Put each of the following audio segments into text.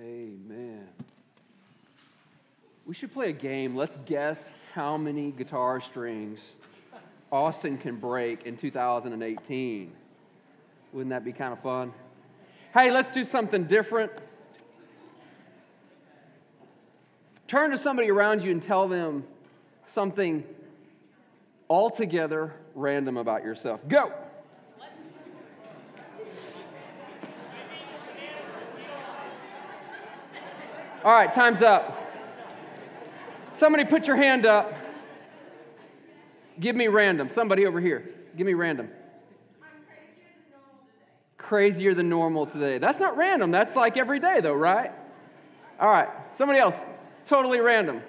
Amen. We should play a game. Let's guess how many guitar strings Austin can break in 2018. Wouldn't that be kind of fun? Hey, let's do something different. Turn to somebody around you and tell them something altogether random about yourself. Go. All right, time's up. Somebody put your hand up. Give me random. Somebody over here. Give me random. Crazier than normal today. That's not random. That's like every day, though, right? All right. Somebody else. Totally random.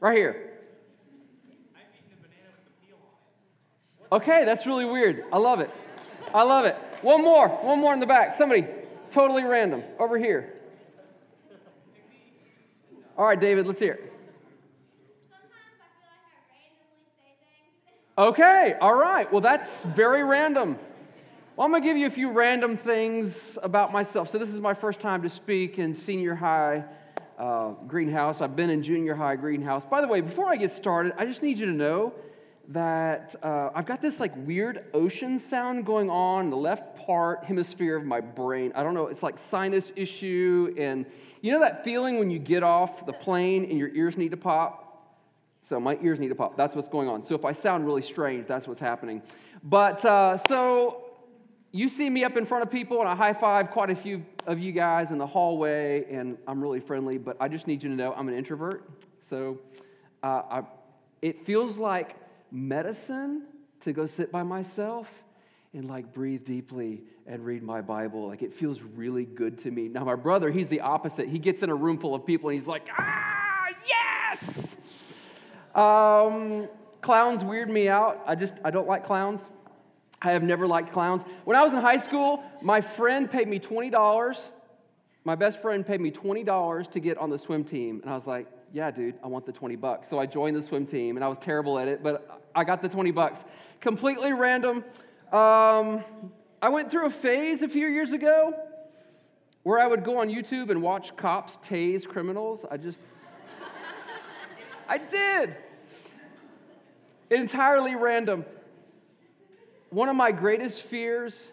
Right here. Okay, that's really weird. I love it. I love it. One more. One more in the back. Somebody. Totally random. Over here. All right, David, let's hear it. Okay, all right. Well, that's very random. Well, I'm going to give you a few random things about myself. So, this is my first time to speak in senior high uh, greenhouse. I've been in junior high greenhouse. By the way, before I get started, I just need you to know that uh, I've got this like weird ocean sound going on in the left part hemisphere of my brain. I don't know, it's like sinus issue. And you know that feeling when you get off the plane and your ears need to pop? So my ears need to pop. That's what's going on. So if I sound really strange, that's what's happening. But uh, so you see me up in front of people and I high five quite a few of you guys in the hallway, and I'm really friendly, but I just need you to know I'm an introvert. So uh, I, it feels like medicine to go sit by myself and like breathe deeply and read my Bible. Like it feels really good to me. Now, my brother, he's the opposite. He gets in a room full of people and he's like, ah, yes! Um, clowns weird me out. I just, I don't like clowns. I have never liked clowns. When I was in high school, my friend paid me $20. My best friend paid me $20 to get on the swim team. And I was like, yeah, dude, I want the 20 bucks. So I joined the swim team and I was terrible at it, but I got the 20 bucks. Completely random. Um, I went through a phase a few years ago where I would go on YouTube and watch cops tase criminals. I just, I did. Entirely random. One of my greatest fears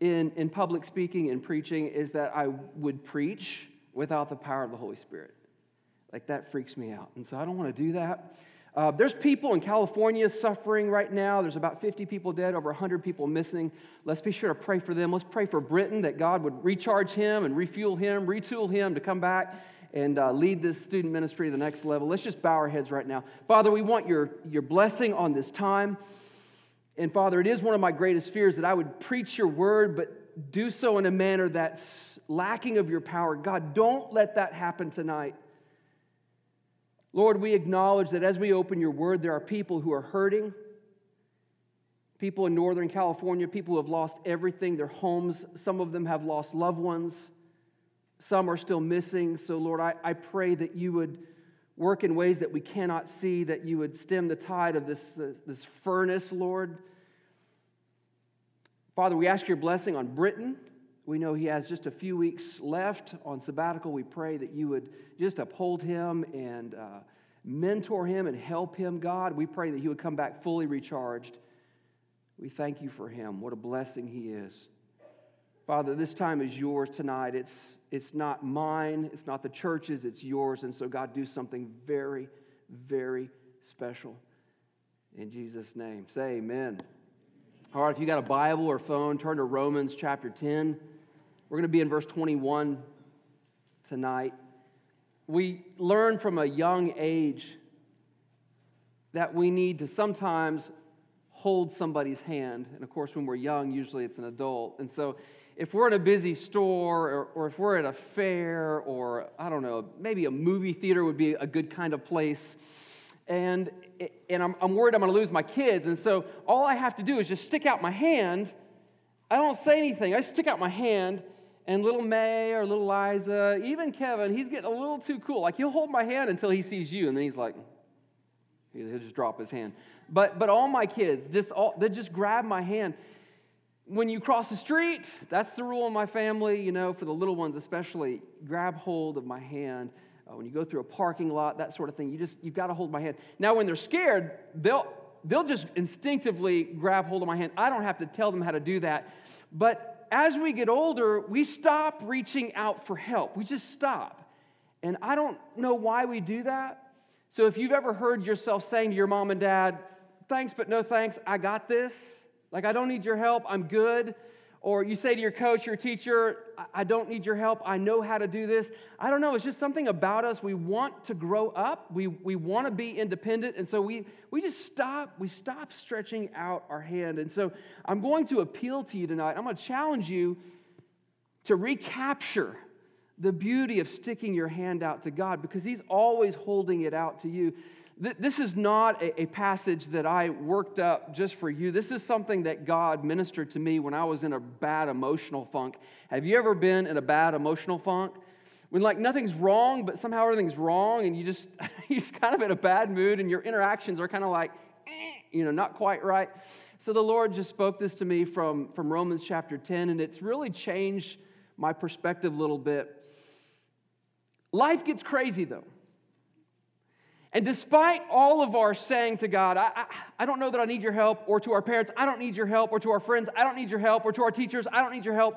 in, in public speaking and preaching is that I would preach without the power of the Holy Spirit. Like that freaks me out. And so I don't want to do that. Uh, there's people in California suffering right now. There's about 50 people dead, over 100 people missing. Let's be sure to pray for them. Let's pray for Britain that God would recharge him and refuel him, retool him to come back and uh, lead this student ministry to the next level. Let's just bow our heads right now. Father, we want your, your blessing on this time. And Father, it is one of my greatest fears that I would preach your word, but do so in a manner that's lacking of your power. God, don't let that happen tonight. Lord, we acknowledge that as we open your word, there are people who are hurting. People in Northern California, people who have lost everything, their homes. Some of them have lost loved ones. Some are still missing. So, Lord, I, I pray that you would work in ways that we cannot see, that you would stem the tide of this, this, this furnace, Lord. Father, we ask your blessing on Britain. We know he has just a few weeks left on sabbatical. We pray that you would just uphold him and uh, mentor him and help him, God. We pray that he would come back fully recharged. We thank you for him. What a blessing he is. Father, this time is yours tonight. It's, it's not mine, it's not the church's, it's yours. And so, God, do something very, very special. In Jesus' name, say amen. All right, if you got a Bible or phone, turn to Romans chapter 10. We're going to be in verse 21 tonight. We learn from a young age that we need to sometimes hold somebody's hand. And of course, when we're young, usually it's an adult. And so if we're in a busy store or, or, if we're at a fair or, I don't know, maybe a movie theater would be a good kind of place. And, and I'm, I'm worried I'm going to lose my kids. And so all I have to do is just stick out my hand. I don't say anything. I stick out my hand, and little May or little Liza, even Kevin, he's getting a little too cool. Like he'll hold my hand until he sees you, and then he's like, he'll just drop his hand. But, but all my kids, just all, they just grab my hand when you cross the street, that's the rule in my family, you know, for the little ones especially, grab hold of my hand. Uh, when you go through a parking lot, that sort of thing, you just, you've got to hold my hand. Now, when they're scared, they'll, they'll just instinctively grab hold of my hand. I don't have to tell them how to do that. But as we get older, we stop reaching out for help. We just stop. And I don't know why we do that. So if you've ever heard yourself saying to your mom and dad, thanks, but no thanks, I got this, like I don't need your help, I'm good. Or you say to your coach, your teacher, I don't need your help, I know how to do this. I don't know, it's just something about us. We want to grow up, we, we want to be independent, and so we, we just stop, we stop stretching out our hand. And so I'm going to appeal to you tonight. I'm going to challenge you to recapture the beauty of sticking your hand out to God because He's always holding it out to you. This is not a, passage that I worked up just for you. This is something that God ministered to me when I was in a bad emotional funk. Have you ever been in a bad emotional funk? When like nothing's wrong, but somehow everything's wrong, and you just you're just kind of in a bad mood, and your interactions are kind of like, eh, you know, not quite right. So the Lord just spoke this to me from, from Romans chapter 10, and it's really changed my perspective a little bit. Life gets crazy though. And despite all of our saying to God, I, I, I, don't know that I need your help, or to our parents, I don't need your help, or to our friends, I don't need your help, or to our teachers, I don't need your help,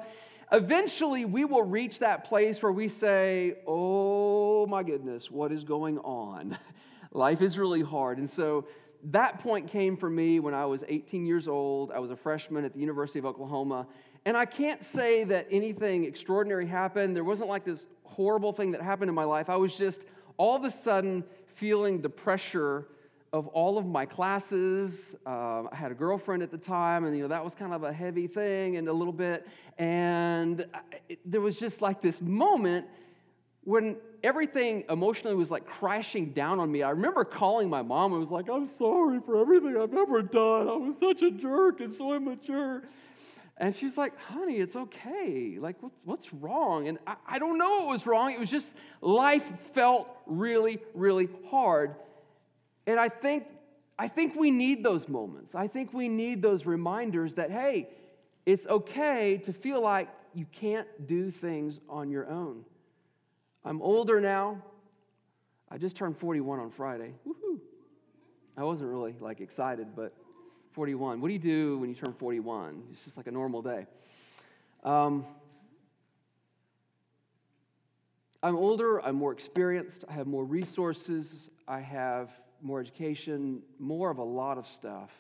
eventually we will reach that place where we say, Oh my goodness, what is going on? Life is really hard. And so that point came for me when I was 18 years old. I was a freshman at the University of Oklahoma. And I can't say that anything extraordinary happened. There wasn't like this horrible thing that happened in my life. I was just all of a sudden feeling the pressure of all of my classes. Uh, I had a girlfriend at the time, and you know that was kind of a heavy thing, and a little bit. And it, there was just like this moment when everything emotionally was like crashing down on me. I remember calling my mom and was like, "I'm sorry for everything I've ever done. I was such a jerk and so immature." And she's like, honey, it's okay. Like, what's, what's wrong? And I, I don't know what was wrong. It was just life felt really, really hard. And I think, I think we need those moments. I think we need those reminders that, hey, it's okay to feel like you can't do things on your own. I'm older now. I just turned 41 on Friday. Woohoo. I wasn't really like excited, but 41. What do you do when you turn 41? It's just like a normal day. Um, I'm older, I'm more experienced, I have more resources, I have more education, more of a lot of stuff.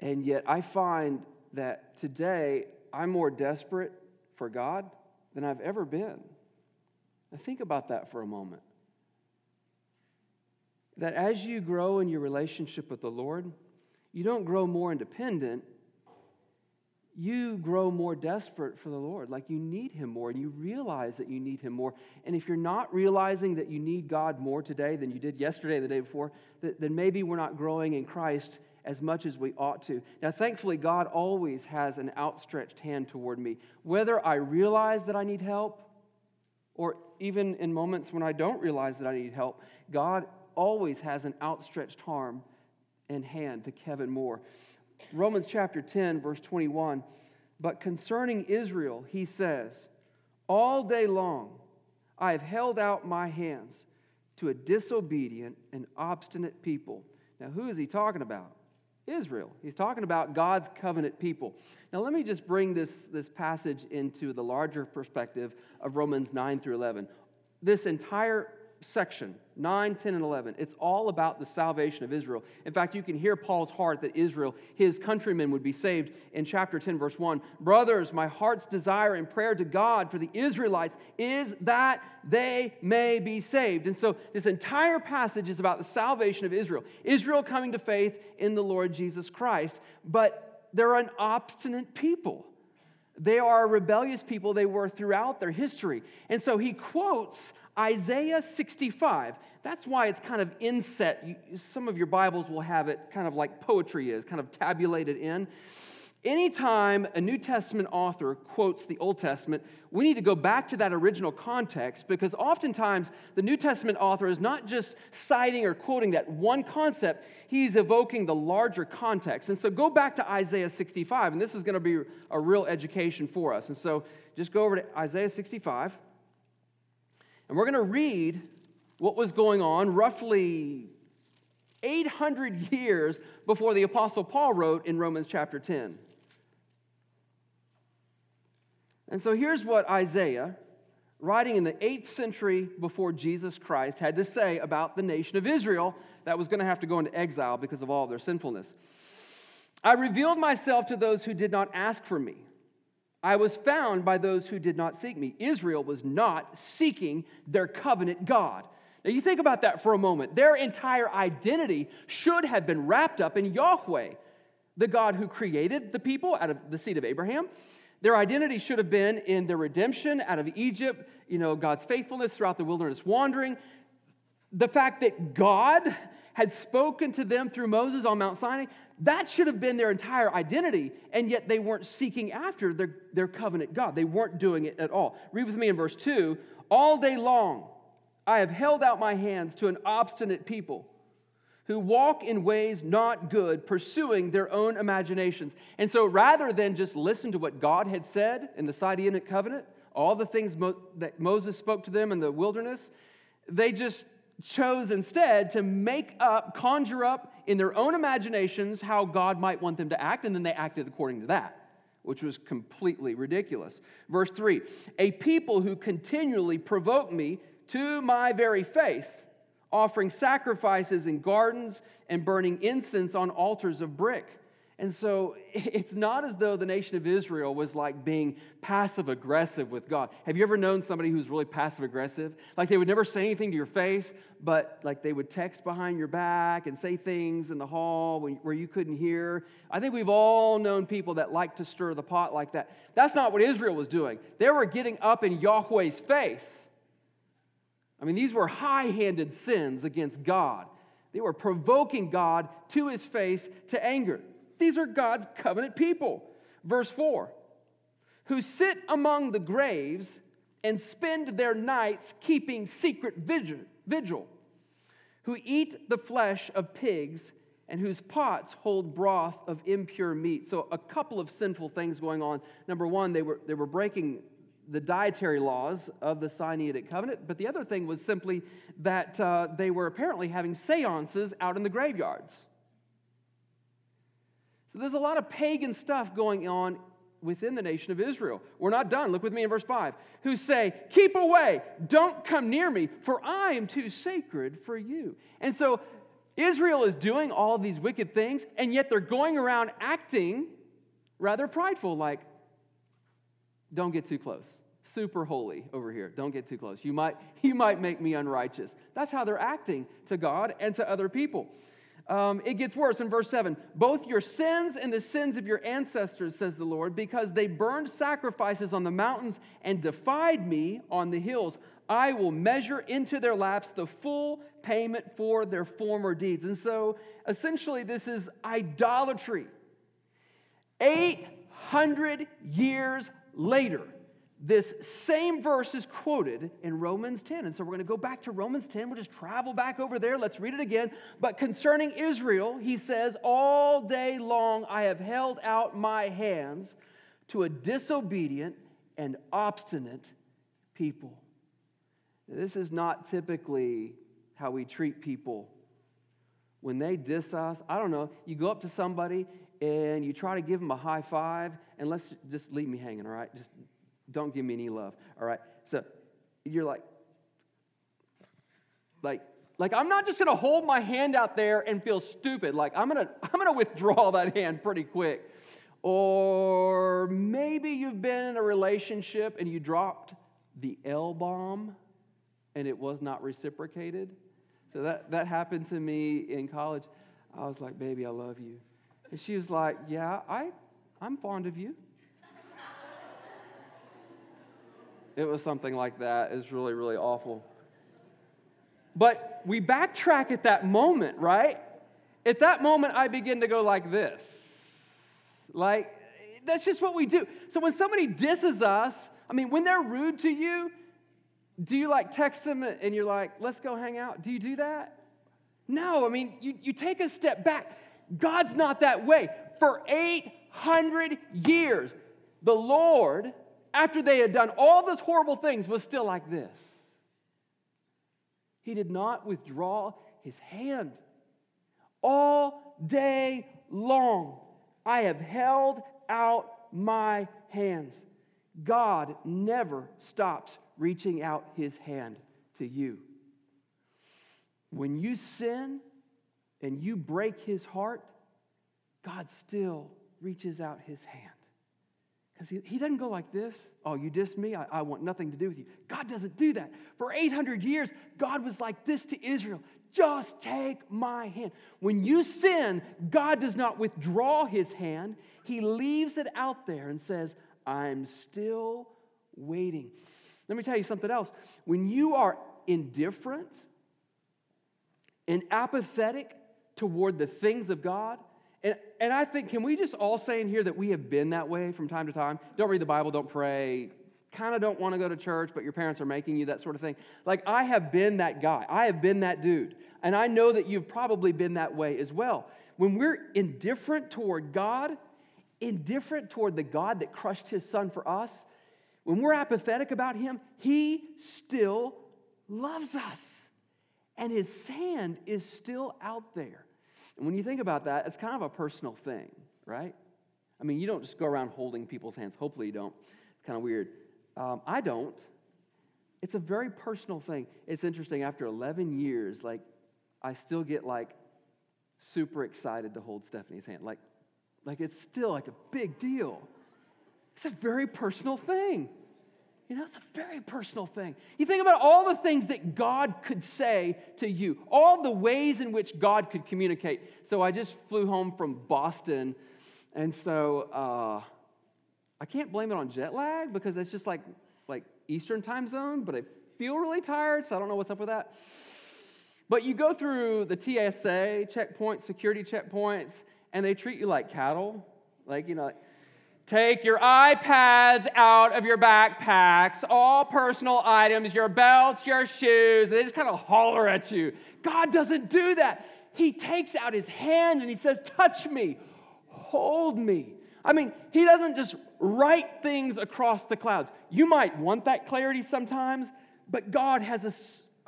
And yet I find that today I'm more desperate for God than I've ever been. Now think about that for a moment. That as you grow in your relationship with the Lord, you don't grow more independent. You grow more desperate for the Lord. Like you need Him more, and you realize that you need Him more. And if you're not realizing that you need God more today than you did yesterday, the day before, then maybe we're not growing in Christ as much as we ought to. Now, thankfully, God always has an outstretched hand toward me. Whether I realize that I need help, or even in moments when I don't realize that I need help, God always has an outstretched arm and hand to Kevin Moore. Romans chapter 10, verse 21. But concerning Israel, he says, All day long I have held out my hands to a disobedient and obstinate people. Now, who is he talking about? Israel. He's talking about God's covenant people. Now, let me just bring this, this passage into the larger perspective of Romans 9 through 11. This entire section 9, 10, and 11. It's all about the salvation of Israel. In fact, you can hear Paul's heart that Israel, his countrymen, would be saved in chapter 10, verse 1. Brothers, my heart's desire and prayer to God for the Israelites is that they may be saved. And so, this entire passage is about the salvation of Israel. Israel coming to faith in the Lord Jesus Christ. But they're an obstinate people. They are a rebellious people. They were throughout their history. And so he quotes Isaiah 65. That's why it's kind of inset. Some of your Bibles will have it kind of like poetry is, kind of tabulated in. anytime a New Testament author quotes the Old Testament, we need to go back to that original context because oftentimes the New Testament author is not just citing or quoting that one concept, he's evoking the larger context. And so go back to Isaiah 65, and this is going to be a real education for us. And so just go over to Isaiah 65, and we're going to read what was going on roughly 800 years before the Apostle Paul wrote in Romans chapter 10. And so here's what Isaiah, writing in the 8th century before Jesus Christ, had to say about the nation of Israel that was going to have to go into exile because of all their sinfulness. I revealed myself to those who did not ask for me. I was found by those who did not seek me. Israel was not seeking their covenant God. Now, you think about that for a moment. Their entire identity should have been wrapped up in Yahweh, the God who created the people out of the seed of Abraham, their identity should have been in their redemption out of Egypt, you know, God's faithfulness throughout the wilderness wandering. The fact that God had spoken to them through Moses on Mount Sinai, that should have been their entire identity. And yet they weren't seeking after their, their covenant God. They weren't doing it at all. Read with me in verse 2 All day long I have held out my hands to an obstinate people who walk in ways not good, pursuing their own imaginations. And so rather than just listen to what God had said in the Sinaitic covenant, all the things Mo- that Moses spoke to them in the wilderness, they just chose instead to make up, conjure up in their own imaginations how God might want them to act, and then they acted according to that, which was completely ridiculous. Verse 3 A people who continually provoke me to my very face offering sacrifices in gardens and burning incense on altars of brick. And so it's not as though the nation of Israel was like being passive aggressive with God. Have you ever known somebody who's really passive aggressive? Like they would never say anything to your face, but like they would text behind your back and say things in the hall where you couldn't hear. I think we've all known people that like to stir the pot like that. That's not what Israel was doing. They were getting up in Yahweh's face I mean, these were high handed sins against God. They were provoking God to his face to anger. These are God's covenant people. Verse 4 who sit among the graves and spend their nights keeping secret vigil, who eat the flesh of pigs and whose pots hold broth of impure meat. So, a couple of sinful things going on. Number one, they were, they were breaking the dietary laws of the Sinaitic covenant, but the other thing was simply that uh, they were apparently having seances out in the graveyards. So there's a lot of pagan stuff going on within the nation of Israel. We're not done. Look with me in verse 5. Who say, Keep away, don't come near me, for I am too sacred for you. And so Israel is doing all these wicked things, and yet they're going around acting rather prideful, like, don't get too close super holy over here. Don't get too close. You might, you might make me unrighteous. That's how they're acting to God and to other people. Um, it gets worse in verse 7. Both your sins and the sins of your ancestors, says the Lord, because they burned sacrifices on the mountains and defied me on the hills. I will measure into their laps the full payment for their former deeds. And so essentially, this is idolatry. 800 years later, this same verse is quoted in Romans 10. And so we're going to go back to Romans 10. We'll just travel back over there. Let's read it again. But concerning Israel, he says, All day long I have held out my hands to a disobedient and obstinate people. This is not typically how we treat people. When they diss us, I don't know, you go up to somebody and you try to give them a high five, and let's just leave me hanging, all right? Just don't give me any love. All right. So you're like, like, like I'm not just gonna hold my hand out there and feel stupid. Like I'm gonna, I'm gonna withdraw that hand pretty quick. Or maybe you've been in a relationship and you dropped the L bomb and it was not reciprocated. So that, that happened to me in college. I was like, baby, I love you. And she was like, yeah, I, I'm fond of you. It was something like that. It was really, really awful. But we backtrack at that moment, right? At that moment, I begin to go like this. Like, That's just what we do. So when somebody disses us, I mean, when they're rude to you, do you like text them and you're like, let's go hang out? Do you do that? No, I mean, you, you take a step back. God's not that way. For 800 years, the Lord, after they had done all those horrible things, was still like this. He did not withdraw his hand. All day long, I have held out my hands. God never stops reaching out his hand to you. When you sin and you break his heart, God still reaches out his hand. Because he, he doesn't go like this. Oh, you dissed me? I, I want nothing to do with you. God doesn't do that. For 800 years, God was like this to Israel just take my hand. When you sin, God does not withdraw his hand, he leaves it out there and says, I'm still waiting. Let me tell you something else. When you are indifferent and apathetic toward the things of God, and, and I think, can we just all say in here that we have been that way from time to time? Don't read the Bible, don't pray, kind of don't want to go to church, but your parents are making you, that sort of thing. Like, I have been that guy. I have been that dude. And I know that you've probably been that way as well. When we're indifferent toward God, indifferent toward the God that crushed his son for us, when we're apathetic about him, he still loves us. And his hand is still out there. And when you think about that, it's kind of a personal thing, right? I mean, you don't just go around holding people's hands. Hopefully, you don't. It's kind of weird. Um, I don't. It's a very personal thing. It's interesting. After 11 years, like, I still get like super excited to hold Stephanie's hand. Like, like it's still like a big deal. It's a very personal thing. You know, it's a very personal thing. You think about all the things that God could say to you, all the ways in which God could communicate. So I just flew home from Boston, and so uh, I can't blame it on jet lag because it's just like like Eastern time zone, but I feel really tired, so I don't know what's up with that. But you go through the TSA checkpoints, security checkpoints, and they treat you like cattle. Like, you know, take your iPads out of your backpacks, all personal items, your belts, your shoes. They just kind of holler at you. God doesn't do that. He takes out his hand and he says, Touch me, hold me. I mean, he doesn't just write things across the clouds. You might want that clarity sometimes, but God has a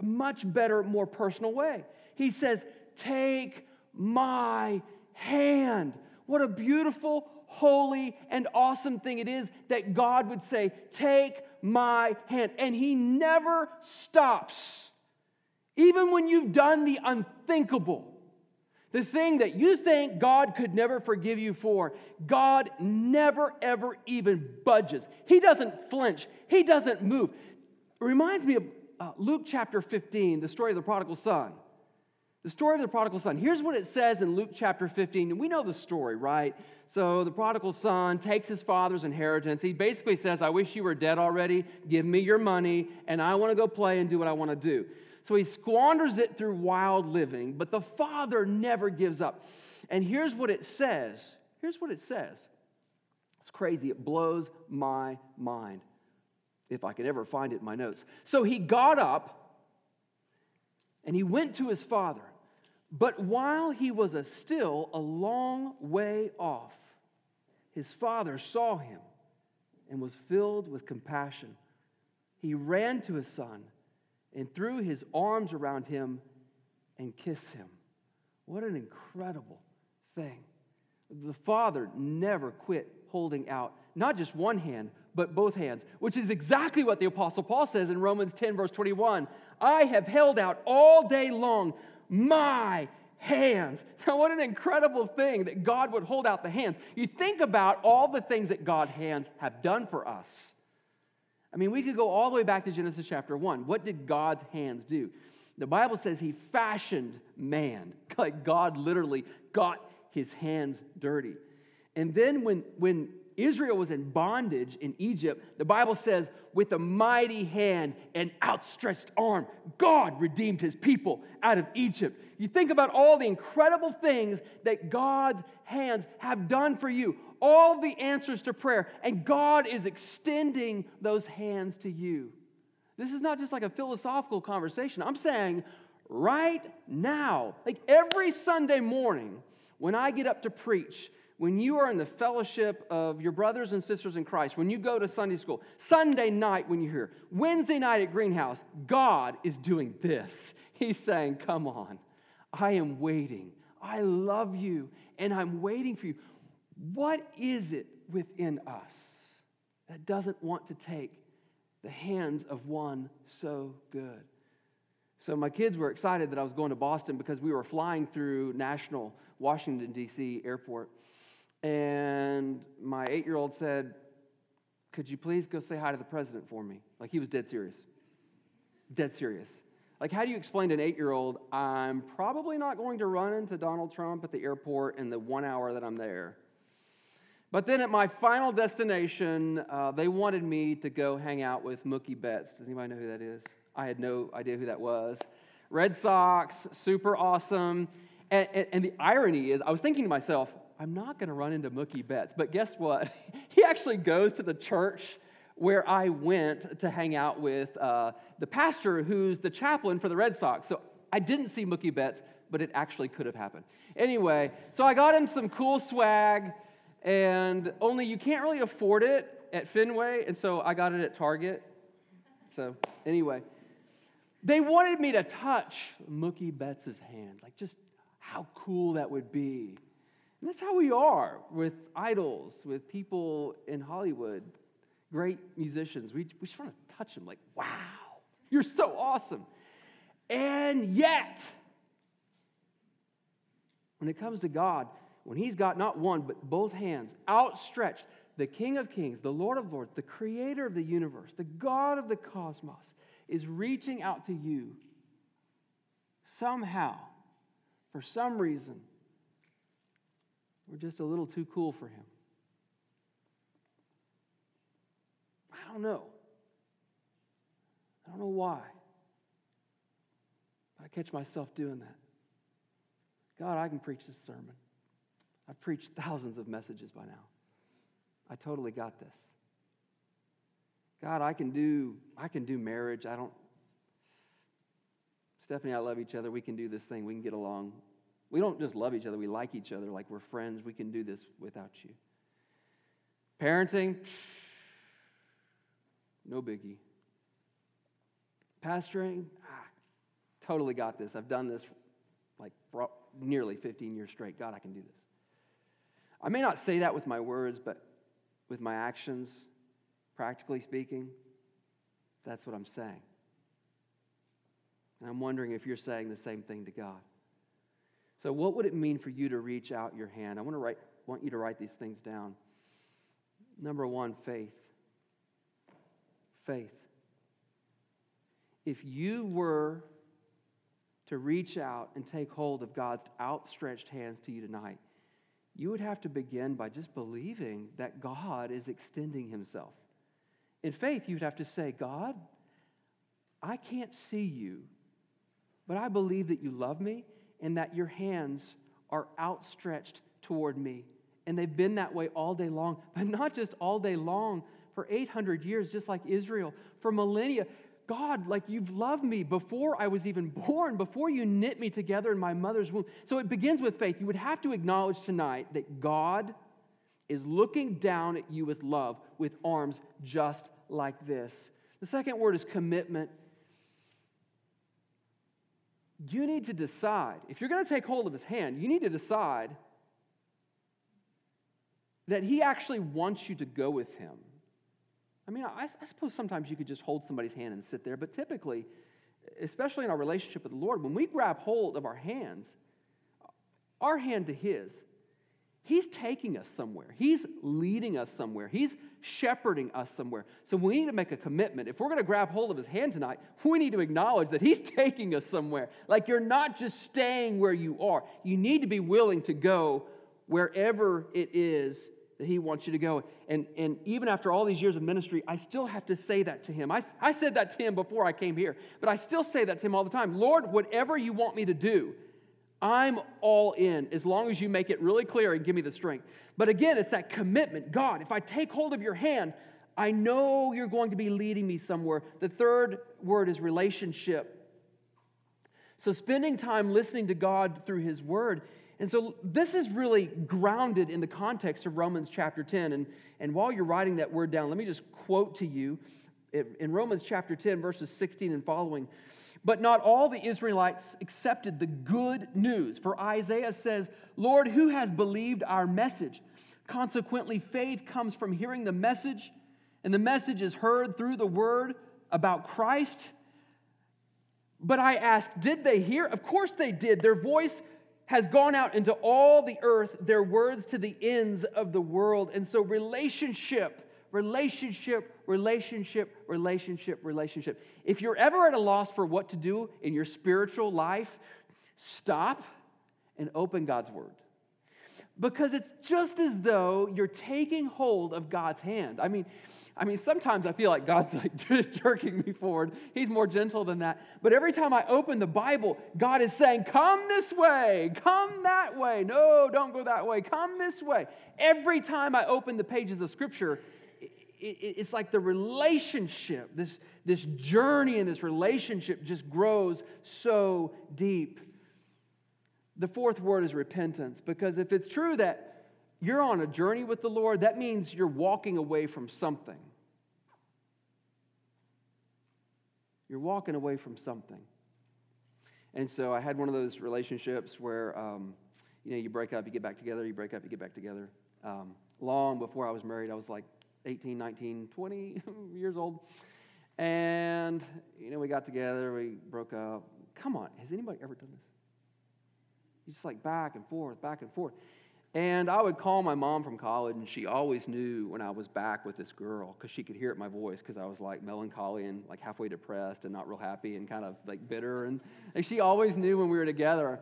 much better, more personal way. He says, Take my hand. What a beautiful, holy, and awesome thing it is that God would say, Take my hand. And He never stops. Even when you've done the unthinkable, the thing that you think God could never forgive you for, God never, ever even budges. He doesn't flinch, He doesn't move. It reminds me of uh, Luke chapter 15, the story of the prodigal son. The story of the prodigal son. Here's what it says in Luke chapter 15. And we know the story, right? So the prodigal son takes his father's inheritance. He basically says, I wish you were dead already. Give me your money, and I want to go play and do what I want to do. So he squanders it through wild living, but the father never gives up. And here's what it says. Here's what it says. It's crazy. It blows my mind if I could ever find it in my notes. So he got up and he went to his father. But while he was a still a long way off, his father saw him and was filled with compassion. He ran to his son and threw his arms around him and kissed him. What an incredible thing. The father never quit holding out not just one hand, but both hands, which is exactly what the Apostle Paul says in Romans 10, verse 21. I have held out all day long my hands. Now, what an incredible thing that God would hold out the hands. You think about all the things that God's hands have done for us. I mean, we could go all the way back to Genesis chapter 1. What did God's hands do? The Bible says he fashioned man. Like God literally got his hands dirty. And then when, when Israel was in bondage in Egypt, the Bible says, with a mighty hand and outstretched arm, God redeemed his people out of Egypt. You think about all the incredible things that God's hands have done for you. all the answers to prayer, and God is extending those hands to you. This is not just like a philosophical conversation. I'm saying right now, like every Sunday morning when I get up to preach, when you are in the fellowship of your brothers and sisters in Christ, when you go to Sunday school, Sunday night when you're here, Wednesday night at Greenhouse, God is doing this. He's saying, Come on, I am waiting. I love you, and I'm waiting for you. What is it within us that doesn't want to take the hands of one so good? So, my kids were excited that I was going to Boston because we were flying through National Washington, D.C. airport. And my eight year old said, Could you please go say hi to the president for me? Like he was dead serious. Dead serious. Like, how do you explain to an eight year old, I'm probably not going to run into Donald Trump at the airport in the one hour that I'm there? But then at my final destination, uh, they wanted me to go hang out with Mookie Betts. Does anybody know who that is? I had no idea who that was. Red Sox, super awesome. And, and, and the irony is, I was thinking to myself, I'm not going to run into Mookie Betts. But guess what? he actually goes to the church where I went to hang out with uh, the pastor who's the chaplain for the Red Sox. So I didn't see Mookie Betts, but it actually could have happened. Anyway, so I got him some cool swag, and only you can't really afford it at Fenway, and so I got it at Target. So, anyway, they wanted me to touch Mookie Betts' hand. Like, just how cool that would be. And that's how we are with idols, with people in Hollywood, great musicians. We, we just want to touch them like, wow, you're so awesome. And yet, when it comes to God, when He's got not one, but both hands outstretched, the King of Kings, the Lord of Lords, the Creator of the universe, the God of the cosmos, is reaching out to you somehow, for some reason we're just a little too cool for him. I don't know. I don't know why. But I catch myself doing that. God, I can preach this sermon. I've preached thousands of messages by now. I totally got this. God, I can do I can do marriage. I don't Stephanie I love each other. We can do this thing. We can get along. We don't just love each other, we like each other like we're friends. We can do this without you. Parenting, no biggie. Pastoring, ah, totally got this. I've done this like nearly 15 years straight. God, I can do this. I may not say that with my words, but with my actions, practically speaking, that's what I'm saying. And I'm wondering if you're saying the same thing to God. So, what would it mean for you to reach out your hand? I want, to write, want you to write these things down. Number one, faith. Faith. If you were to reach out and take hold of God's outstretched hands to you tonight, you would have to begin by just believing that God is extending Himself. In faith, you'd have to say, God, I can't see you, but I believe that you love me and that your hands are outstretched toward me. And they've been that way all day long, but not just all day long, for 800 years, just like Israel, for millennia. God, like you've loved me before I was even born, before you knit me together in my mother's womb. So it begins with faith. You would have to acknowledge tonight that God is looking down at you with love, with arms just like this. The second word is commitment you need to decide. If you're going to take hold of his hand, you need to decide that he actually wants you to go with him. I mean, I, I, suppose sometimes you could just hold somebody's hand and sit there, but typically, especially in our relationship with the Lord, when we grab hold of our hands, our hand to his, He's taking us somewhere. He's leading us somewhere. He's shepherding us somewhere. So we need to make a commitment. If we're going to grab hold of his hand tonight, we need to acknowledge that he's taking us somewhere. Like you're not just staying where you are, you need to be willing to go wherever it is that he wants you to go. And, and even after all these years of ministry, I still have to say that to him. I, I said that to him before I came here, but I still say that to him all the time Lord, whatever you want me to do, I'm all in as long as you make it really clear and give me the strength. But again, it's that commitment. God, if I take hold of your hand, I know you're going to be leading me somewhere. The third word is relationship. So, spending time listening to God through His Word. And so, this is really grounded in the context of Romans chapter 10. And, and while you're writing that word down, let me just quote to you in Romans chapter 10, verses 16 and following. But not all the Israelites accepted the good news. For Isaiah says, Lord, who has believed our message? Consequently, faith comes from hearing the message, and the message is heard through the word about Christ. But I ask, did they hear? Of course they did. Their voice has gone out into all the earth, their words to the ends of the world. And so, relationship, relationship, relationship, relationship, relationship. If you're ever at a loss for what to do in your spiritual life, stop and open God's word. Because it's just as though you're taking hold of God's hand. I mean, I mean, sometimes I feel like God's like jerking me forward. He's more gentle than that. But every time I open the Bible, God is saying, Come this way, come that way. No, don't go that way, come this way. Every time I open the pages of Scripture, it's like the relationship, this, this journey and this relationship just grows so deep. The fourth word is repentance, because if it's true that you're on a journey with the Lord, that means you're walking away from something. You're walking away from something. And so I had one of those relationships where, um, you know, you break up, you get back together, you break up, you get back together. Um, long before I was married, I was like 18, 19, 20 years old. And, you know, we got together, we broke up. Come on, has anybody ever done this? You just like back and forth, back and forth. And I would call my mom from college, and she always knew when I was back with this girl because she could hear it in my voice because I was like melancholy and like halfway depressed and not real happy and kind of like bitter. And, and she always knew when we were together.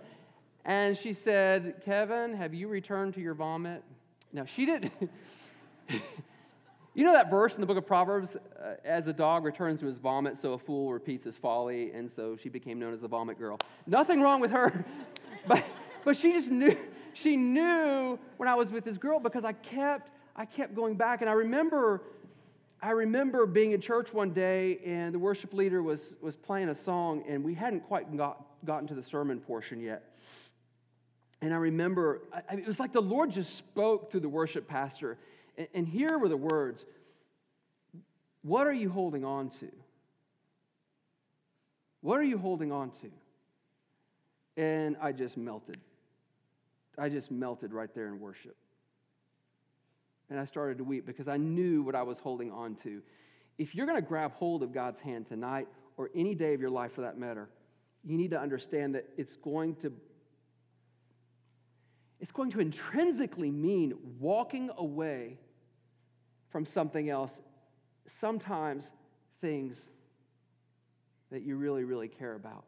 And she said, Kevin, have you returned to your vomit? Now, she didn't. you know that verse in the book of Proverbs? Uh, as a dog returns to his vomit, so a fool repeats his folly. And so she became known as the vomit girl. Nothing wrong with her, but, but she just knew she knew when I was with this girl because I kept, I kept going back. And I remember, I remember being in church one day and the worship leader was, was playing a song and we hadn't quite got, gotten to the sermon portion yet. And I remember, I, it was like the Lord just spoke through the worship pastor. And, here were the words What are you holding on to? What are you holding on to? And I just melted. I just melted right there in worship. And I started to weep because I knew what I was holding on to. If you're going to grab hold of God's hand tonight, or any day of your life for that matter, you need to understand that it's going to it's going to intrinsically mean walking away from something else, sometimes things that you really, really care about.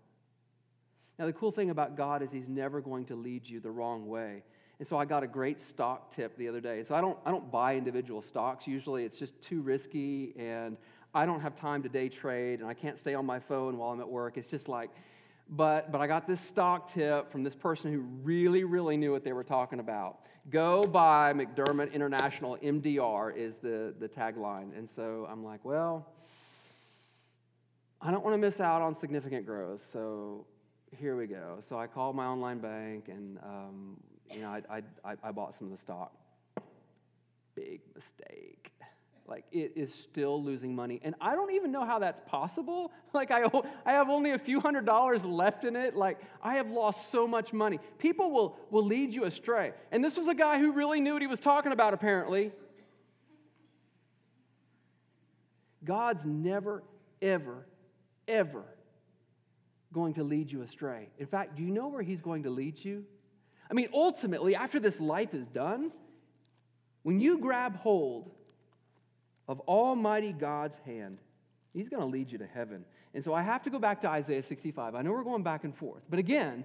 Now, the cool thing about God is He's never going to lead you the wrong way. And so I got a great stock tip the other day. So I don't, I don't buy individual stocks. Usually it's just too risky, and I don't have time to day trade, and I can't stay on my phone while I'm at work. It's just like, but, but I got this stock tip from this person who really, really knew what they were talking about. Go buy McDermott International, MDR is the, the tagline. And so I'm like, well, I don't want to miss out on significant growth. So here we go. So I called my online bank and, um, you know, I, I, I bought some of the stock. Big mistake. Like, it is still losing money. And I don't even know how that's possible. Like, I, I have only a few hundred dollars left in it. Like, I have lost so much money. People will, will lead you astray. And this was a guy who really knew what he was talking about, apparently. God's never, ever, ever going to lead you astray. In fact, do you know where he's going to lead you? I mean, ultimately, after this life is done, when you grab hold of Almighty God's hand, he's going to lead you to heaven. And so I have to go back to Isaiah 65. I know we're going back and forth. But again,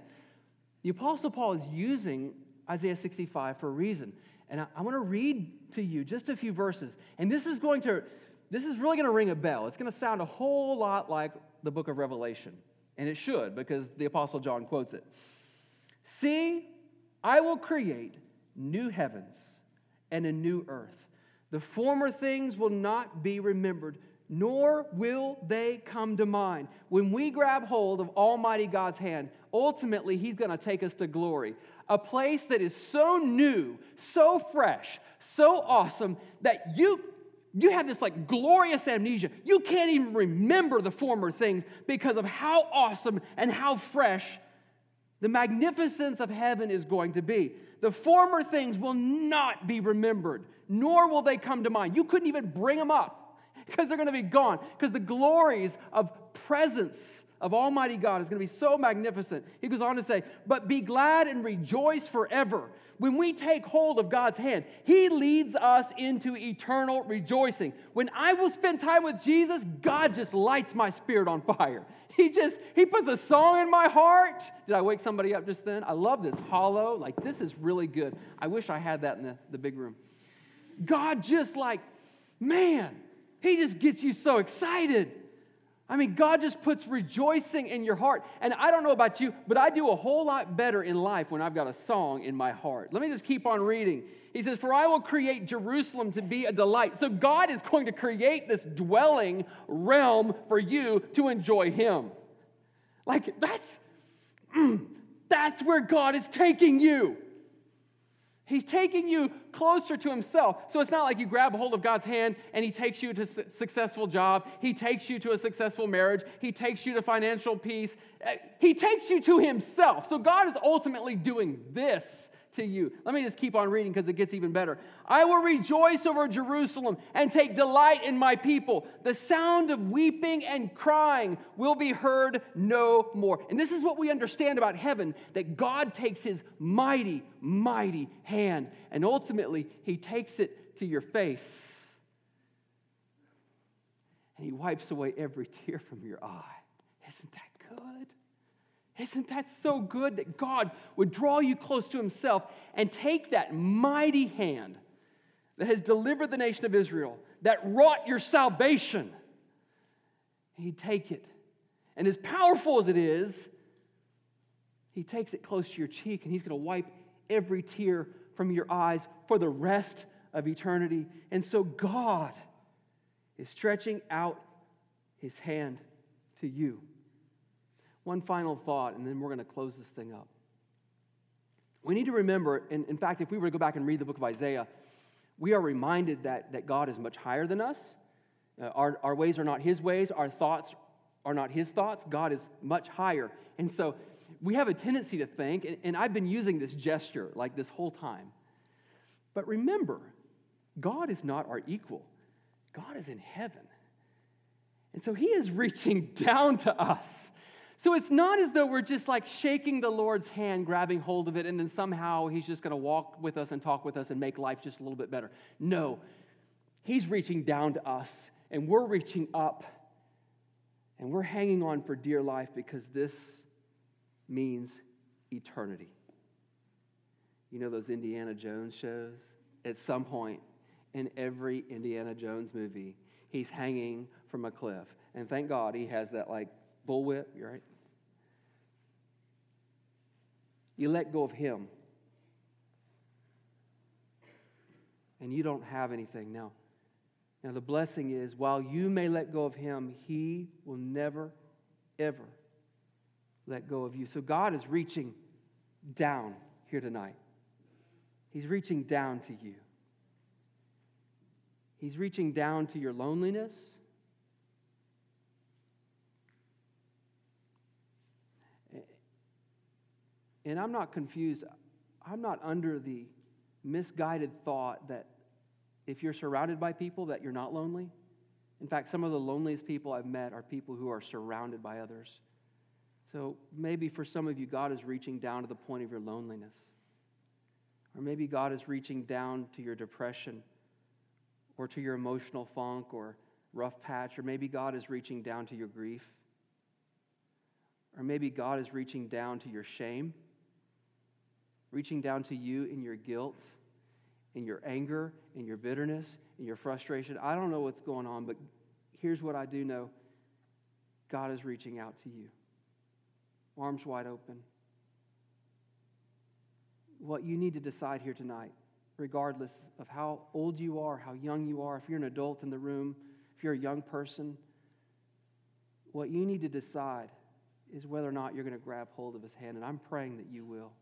the Apostle Paul is using Isaiah 65 for a reason. And I, I want to read to you just a few verses. And this is going to, this is really going to ring a bell. It's going to sound a whole lot like the book of Revelation. And it should, because the Apostle John quotes it. See, I will create new heavens and a new earth. The former things will not be remembered, nor will they come to mind. When we grab hold of Almighty God's hand, ultimately He's going to take us to glory. A place that is so new, so fresh, so awesome that you. You have this like glorious amnesia. You can't even remember the former things because of how awesome and how fresh the magnificence of heaven is going to be. The former things will not be remembered, nor will they come to mind. You couldn't even bring them up because they're going to be gone. Because the glories of presence of Almighty God is going to be so magnificent. He goes on to say, But be glad and rejoice forever. When we take hold of God's hand, He leads us into eternal rejoicing. When I will spend time with Jesus, God just lights my spirit on fire. He just, He puts a song in my heart. Did I wake somebody up just then? I love this hollow. Like, this is really good. I wish I had that in the, the big room. God just like, man, He just gets you so excited. I mean, God just puts rejoicing in your heart. And I don't know about you, but I do a whole lot better in life when I've got a song in my heart. Let me just keep on reading. He says, For I will create Jerusalem to be a delight. So God is going to create this dwelling realm for you to enjoy Him. Like, that's, mm, that's where God is taking you. He's taking you closer to himself. So it's not like you grab a hold of God's hand and he takes you to a successful job, he takes you to a successful marriage, he takes you to financial peace. Uh, he takes you to himself. So God is ultimately doing this to you. Let me just keep on reading because it gets even better. I will rejoice over Jerusalem and take delight in my people. The sound of weeping and crying will be heard no more. And this is what we understand about heaven that God takes his mighty, mighty hand and ultimately he takes it to your face. And he wipes away every tear from your eye. Isn't that? Isn't that so good that God would draw you close to Himself and take that mighty hand that has delivered the nation of Israel, that wrought your salvation? He'd take it. And as powerful as it is, He takes it close to your cheek and He's going to wipe every tear from your eyes for the rest of eternity. And so God is stretching out His hand to you. One final thought, and then we're going to close this thing up. We need to remember, and in fact, if we were to go back and read the book of Isaiah, we are reminded that, that God is much higher than us. Uh, our, our ways are not his ways, our thoughts are not his thoughts. God is much higher. And so we have a tendency to think, and, and I've been using this gesture like this whole time. But remember, God is not our equal, God is in heaven. And so he is reaching down to us so it's not as though we're just like shaking the Lord's hand, grabbing hold of it, and then somehow He's just going to walk with us and talk with us and make life just a little bit better. No, He's reaching down to us, and we're reaching up, and we're hanging on for dear life because this means eternity. You know those Indiana Jones shows? At some point in every Indiana Jones movie, he's hanging from a cliff. And thank God he has that like bullwhip, you're right? You let go of him. And you don't have anything now. Now, the blessing is while you may let go of him, he will never, ever let go of you. So, God is reaching down here tonight. He's reaching down to you. He's reaching down to your loneliness. And I'm not confused. I'm not under the misguided thought that if you're surrounded by people that you're not lonely. In fact, some of the loneliest people I've met are people who are surrounded by others. So maybe for some of you, God is reaching down to the point of your loneliness. Or maybe God is reaching down to your depression or to your emotional funk or rough patch. Or maybe God is reaching down to your grief. Or maybe God is reaching down to your shame reaching down to you in your guilt, in your anger, in your bitterness, in your frustration. I don't know what's going on, but here's what I do know God is reaching out to you, arms wide open. what you need to decide here tonight, regardless of how old you are, how young you are, if you're an adult in the room, if you're a young person, what you need to decide is whether or not you're going to grab hold of his hand. And I'm praying that you will.